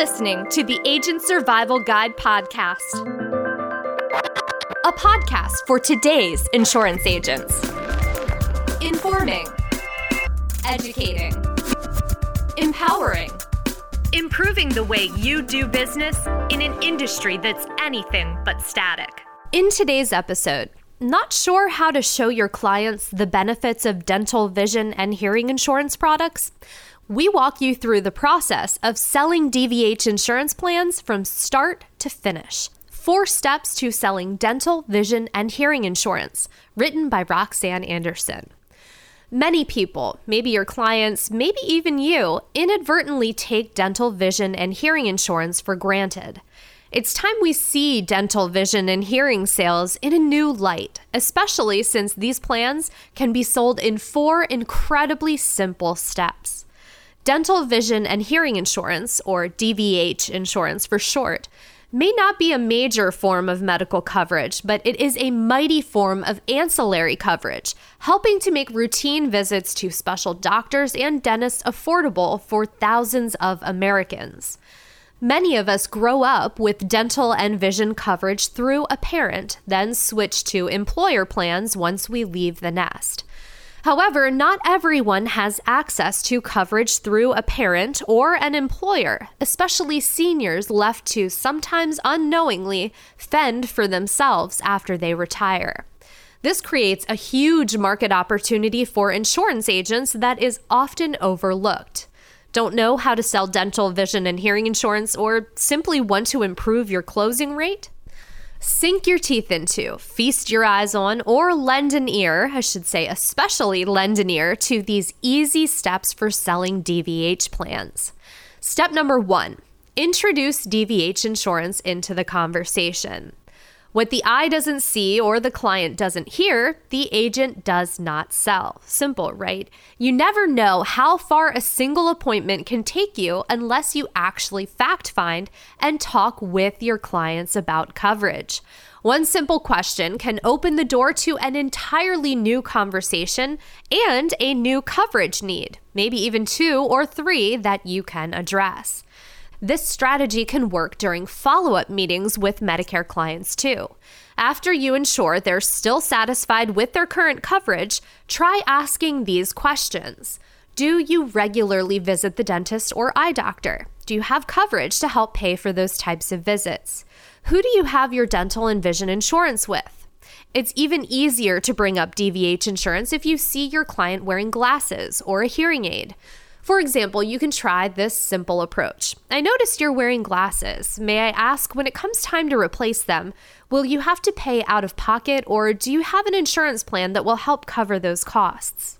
listening to the Agent Survival Guide podcast, a podcast for today's insurance agents. Informing, educating, empowering, improving the way you do business in an industry that's anything but static. In today's episode, not sure how to show your clients the benefits of dental, vision, and hearing insurance products? We walk you through the process of selling DVH insurance plans from start to finish. Four steps to selling dental, vision, and hearing insurance, written by Roxanne Anderson. Many people, maybe your clients, maybe even you, inadvertently take dental, vision, and hearing insurance for granted. It's time we see dental, vision, and hearing sales in a new light, especially since these plans can be sold in four incredibly simple steps. Dental, vision, and hearing insurance, or DVH insurance for short, may not be a major form of medical coverage, but it is a mighty form of ancillary coverage, helping to make routine visits to special doctors and dentists affordable for thousands of Americans. Many of us grow up with dental and vision coverage through a parent, then switch to employer plans once we leave the nest. However, not everyone has access to coverage through a parent or an employer, especially seniors left to sometimes unknowingly fend for themselves after they retire. This creates a huge market opportunity for insurance agents that is often overlooked. Don't know how to sell dental, vision, and hearing insurance, or simply want to improve your closing rate? Sink your teeth into, feast your eyes on, or lend an ear, I should say, especially lend an ear to these easy steps for selling DVH plans. Step number one introduce DVH insurance into the conversation. What the eye doesn't see or the client doesn't hear, the agent does not sell. Simple, right? You never know how far a single appointment can take you unless you actually fact find and talk with your clients about coverage. One simple question can open the door to an entirely new conversation and a new coverage need, maybe even two or three that you can address. This strategy can work during follow up meetings with Medicare clients too. After you ensure they're still satisfied with their current coverage, try asking these questions. Do you regularly visit the dentist or eye doctor? Do you have coverage to help pay for those types of visits? Who do you have your dental and vision insurance with? It's even easier to bring up DVH insurance if you see your client wearing glasses or a hearing aid. For example, you can try this simple approach. I noticed you're wearing glasses. May I ask, when it comes time to replace them, will you have to pay out of pocket or do you have an insurance plan that will help cover those costs?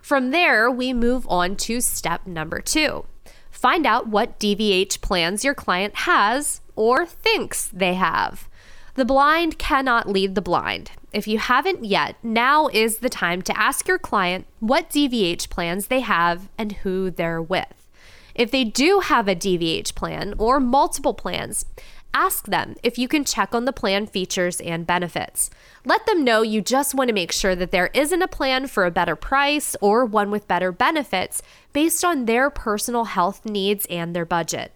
From there, we move on to step number two. Find out what DVH plans your client has or thinks they have. The blind cannot lead the blind. If you haven't yet, now is the time to ask your client what DVH plans they have and who they're with. If they do have a DVH plan or multiple plans, ask them if you can check on the plan features and benefits. Let them know you just want to make sure that there isn't a plan for a better price or one with better benefits based on their personal health needs and their budget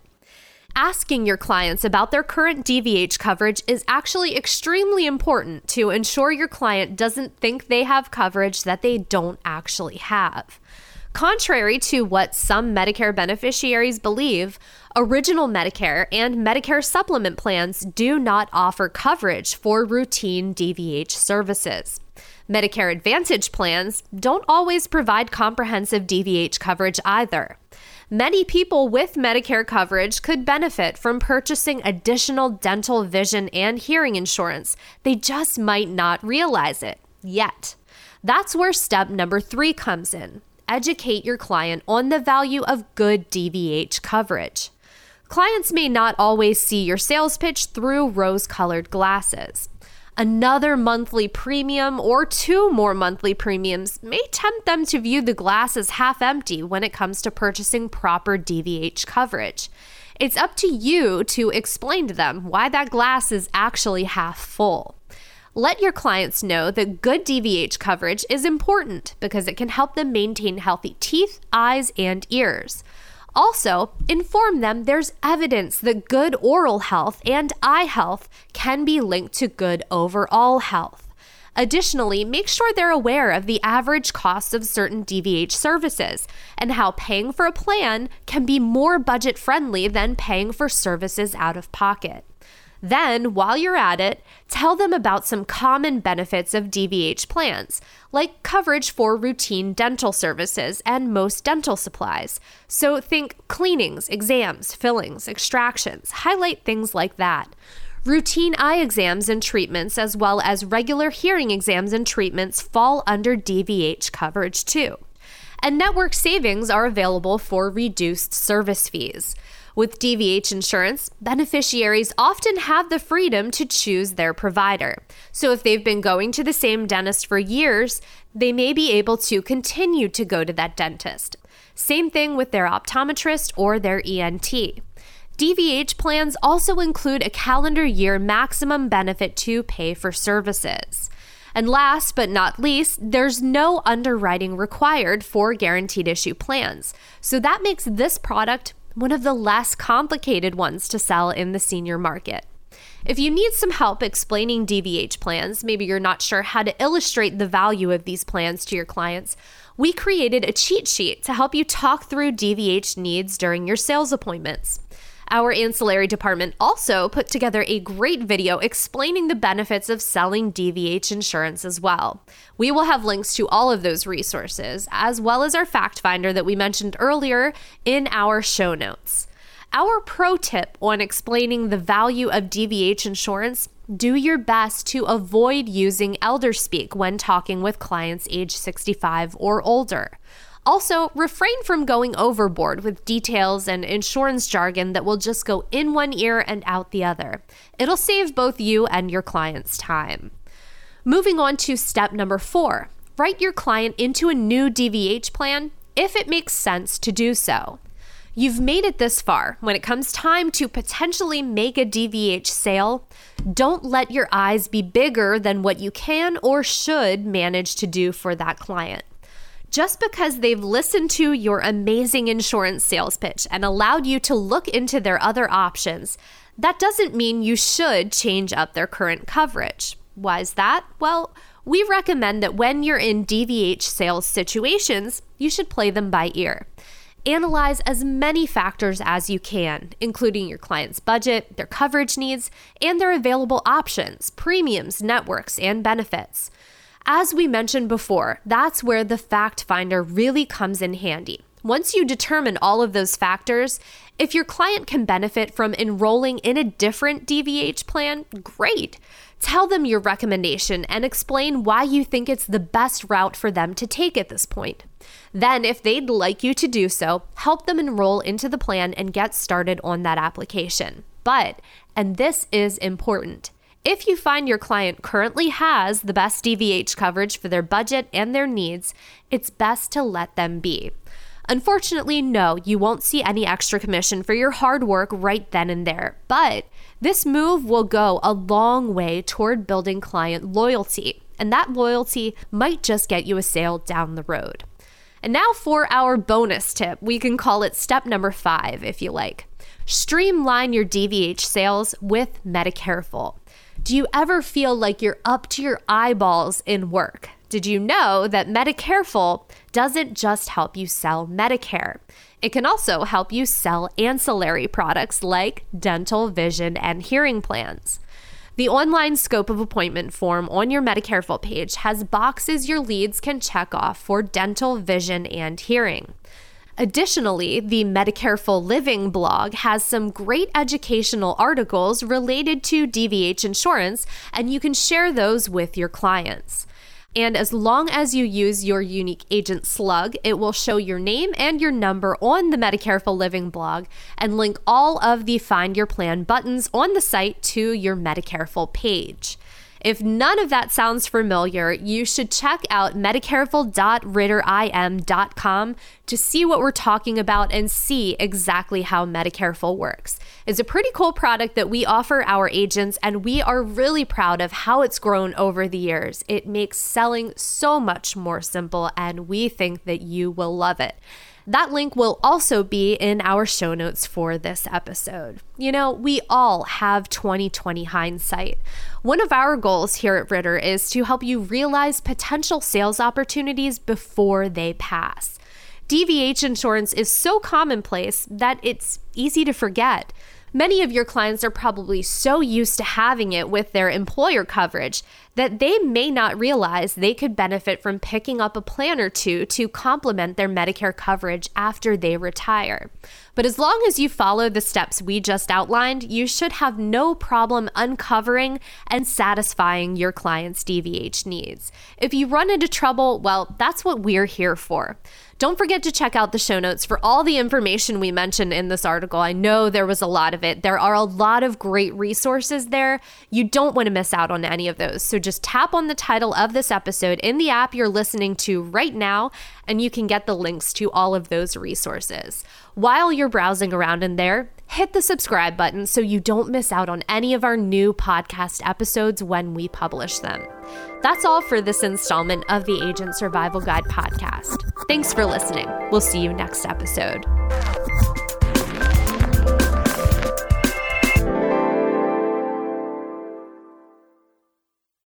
asking your clients about their current DVH coverage is actually extremely important to ensure your client doesn't think they have coverage that they don't actually have. Contrary to what some Medicare beneficiaries believe, Original Medicare and Medicare supplement plans do not offer coverage for routine DVH services. Medicare Advantage plans don't always provide comprehensive DVH coverage either. Many people with Medicare coverage could benefit from purchasing additional dental, vision, and hearing insurance. They just might not realize it yet. That's where step number three comes in educate your client on the value of good DVH coverage. Clients may not always see your sales pitch through rose colored glasses another monthly premium or two more monthly premiums may tempt them to view the glass as half empty when it comes to purchasing proper DVH coverage. It's up to you to explain to them why that glass is actually half full. Let your clients know that good DVH coverage is important because it can help them maintain healthy teeth, eyes, and ears. Also, inform them there's evidence that good oral health and eye health can be linked to good overall health. Additionally, make sure they're aware of the average costs of certain DVH services and how paying for a plan can be more budget friendly than paying for services out of pocket. Then, while you're at it, tell them about some common benefits of DVH plans, like coverage for routine dental services and most dental supplies. So think cleanings, exams, fillings, extractions, highlight things like that routine eye exams and treatments, as well as regular hearing exams and treatments, fall under DVH coverage too. And network savings are available for reduced service fees. With DVH insurance, beneficiaries often have the freedom to choose their provider. So if they've been going to the same dentist for years, they may be able to continue to go to that dentist. Same thing with their optometrist or their ENT. DVH plans also include a calendar year maximum benefit to pay for services. And last but not least, there's no underwriting required for guaranteed issue plans. So that makes this product one of the less complicated ones to sell in the senior market. If you need some help explaining DVH plans, maybe you're not sure how to illustrate the value of these plans to your clients, we created a cheat sheet to help you talk through DVH needs during your sales appointments. Our ancillary department also put together a great video explaining the benefits of selling DVH insurance as well. We will have links to all of those resources, as well as our fact finder that we mentioned earlier, in our show notes. Our pro tip on explaining the value of DVH insurance do your best to avoid using elder speak when talking with clients age 65 or older. Also, refrain from going overboard with details and insurance jargon that will just go in one ear and out the other. It'll save both you and your clients time. Moving on to step number four write your client into a new DVH plan if it makes sense to do so. You've made it this far. When it comes time to potentially make a DVH sale, don't let your eyes be bigger than what you can or should manage to do for that client. Just because they've listened to your amazing insurance sales pitch and allowed you to look into their other options, that doesn't mean you should change up their current coverage. Why is that? Well, we recommend that when you're in DVH sales situations, you should play them by ear. Analyze as many factors as you can, including your client's budget, their coverage needs, and their available options, premiums, networks, and benefits. As we mentioned before, that's where the fact finder really comes in handy. Once you determine all of those factors, if your client can benefit from enrolling in a different DVH plan, great. Tell them your recommendation and explain why you think it's the best route for them to take at this point. Then, if they'd like you to do so, help them enroll into the plan and get started on that application. But, and this is important, if you find your client currently has the best DVH coverage for their budget and their needs, it's best to let them be. Unfortunately, no, you won't see any extra commission for your hard work right then and there, but this move will go a long way toward building client loyalty, and that loyalty might just get you a sale down the road. And now for our bonus tip. We can call it step number five if you like. Streamline your DVH sales with Medicareful. Do you ever feel like you're up to your eyeballs in work? Did you know that Medicareful doesn't just help you sell Medicare? It can also help you sell ancillary products like dental, vision, and hearing plans. The online scope of appointment form on your Medicareful page has boxes your leads can check off for dental, vision, and hearing. Additionally, the Medicareful Living blog has some great educational articles related to DVH insurance, and you can share those with your clients. And as long as you use your unique agent slug, it will show your name and your number on the Medicareful Living blog and link all of the Find Your Plan buttons on the site to your Medicareful page. If none of that sounds familiar, you should check out medicareful.ritterim.com to see what we're talking about and see exactly how Medicareful works. It's a pretty cool product that we offer our agents, and we are really proud of how it's grown over the years. It makes selling so much more simple, and we think that you will love it. That link will also be in our show notes for this episode. You know, we all have 2020 hindsight. One of our goals here at Ritter is to help you realize potential sales opportunities before they pass. DVH insurance is so commonplace that it's easy to forget. Many of your clients are probably so used to having it with their employer coverage that they may not realize they could benefit from picking up a plan or two to complement their Medicare coverage after they retire. But as long as you follow the steps we just outlined, you should have no problem uncovering and satisfying your client's DVH needs. If you run into trouble, well, that's what we're here for. Don't forget to check out the show notes for all the information we mentioned in this article. I know there was a lot of it. There are a lot of great resources there. You don't want to miss out on any of those. So just tap on the title of this episode in the app you're listening to right now, and you can get the links to all of those resources. While you're browsing around in there, hit the subscribe button so you don't miss out on any of our new podcast episodes when we publish them. That's all for this installment of the Agent Survival Guide podcast. Thanks for listening. We'll see you next episode.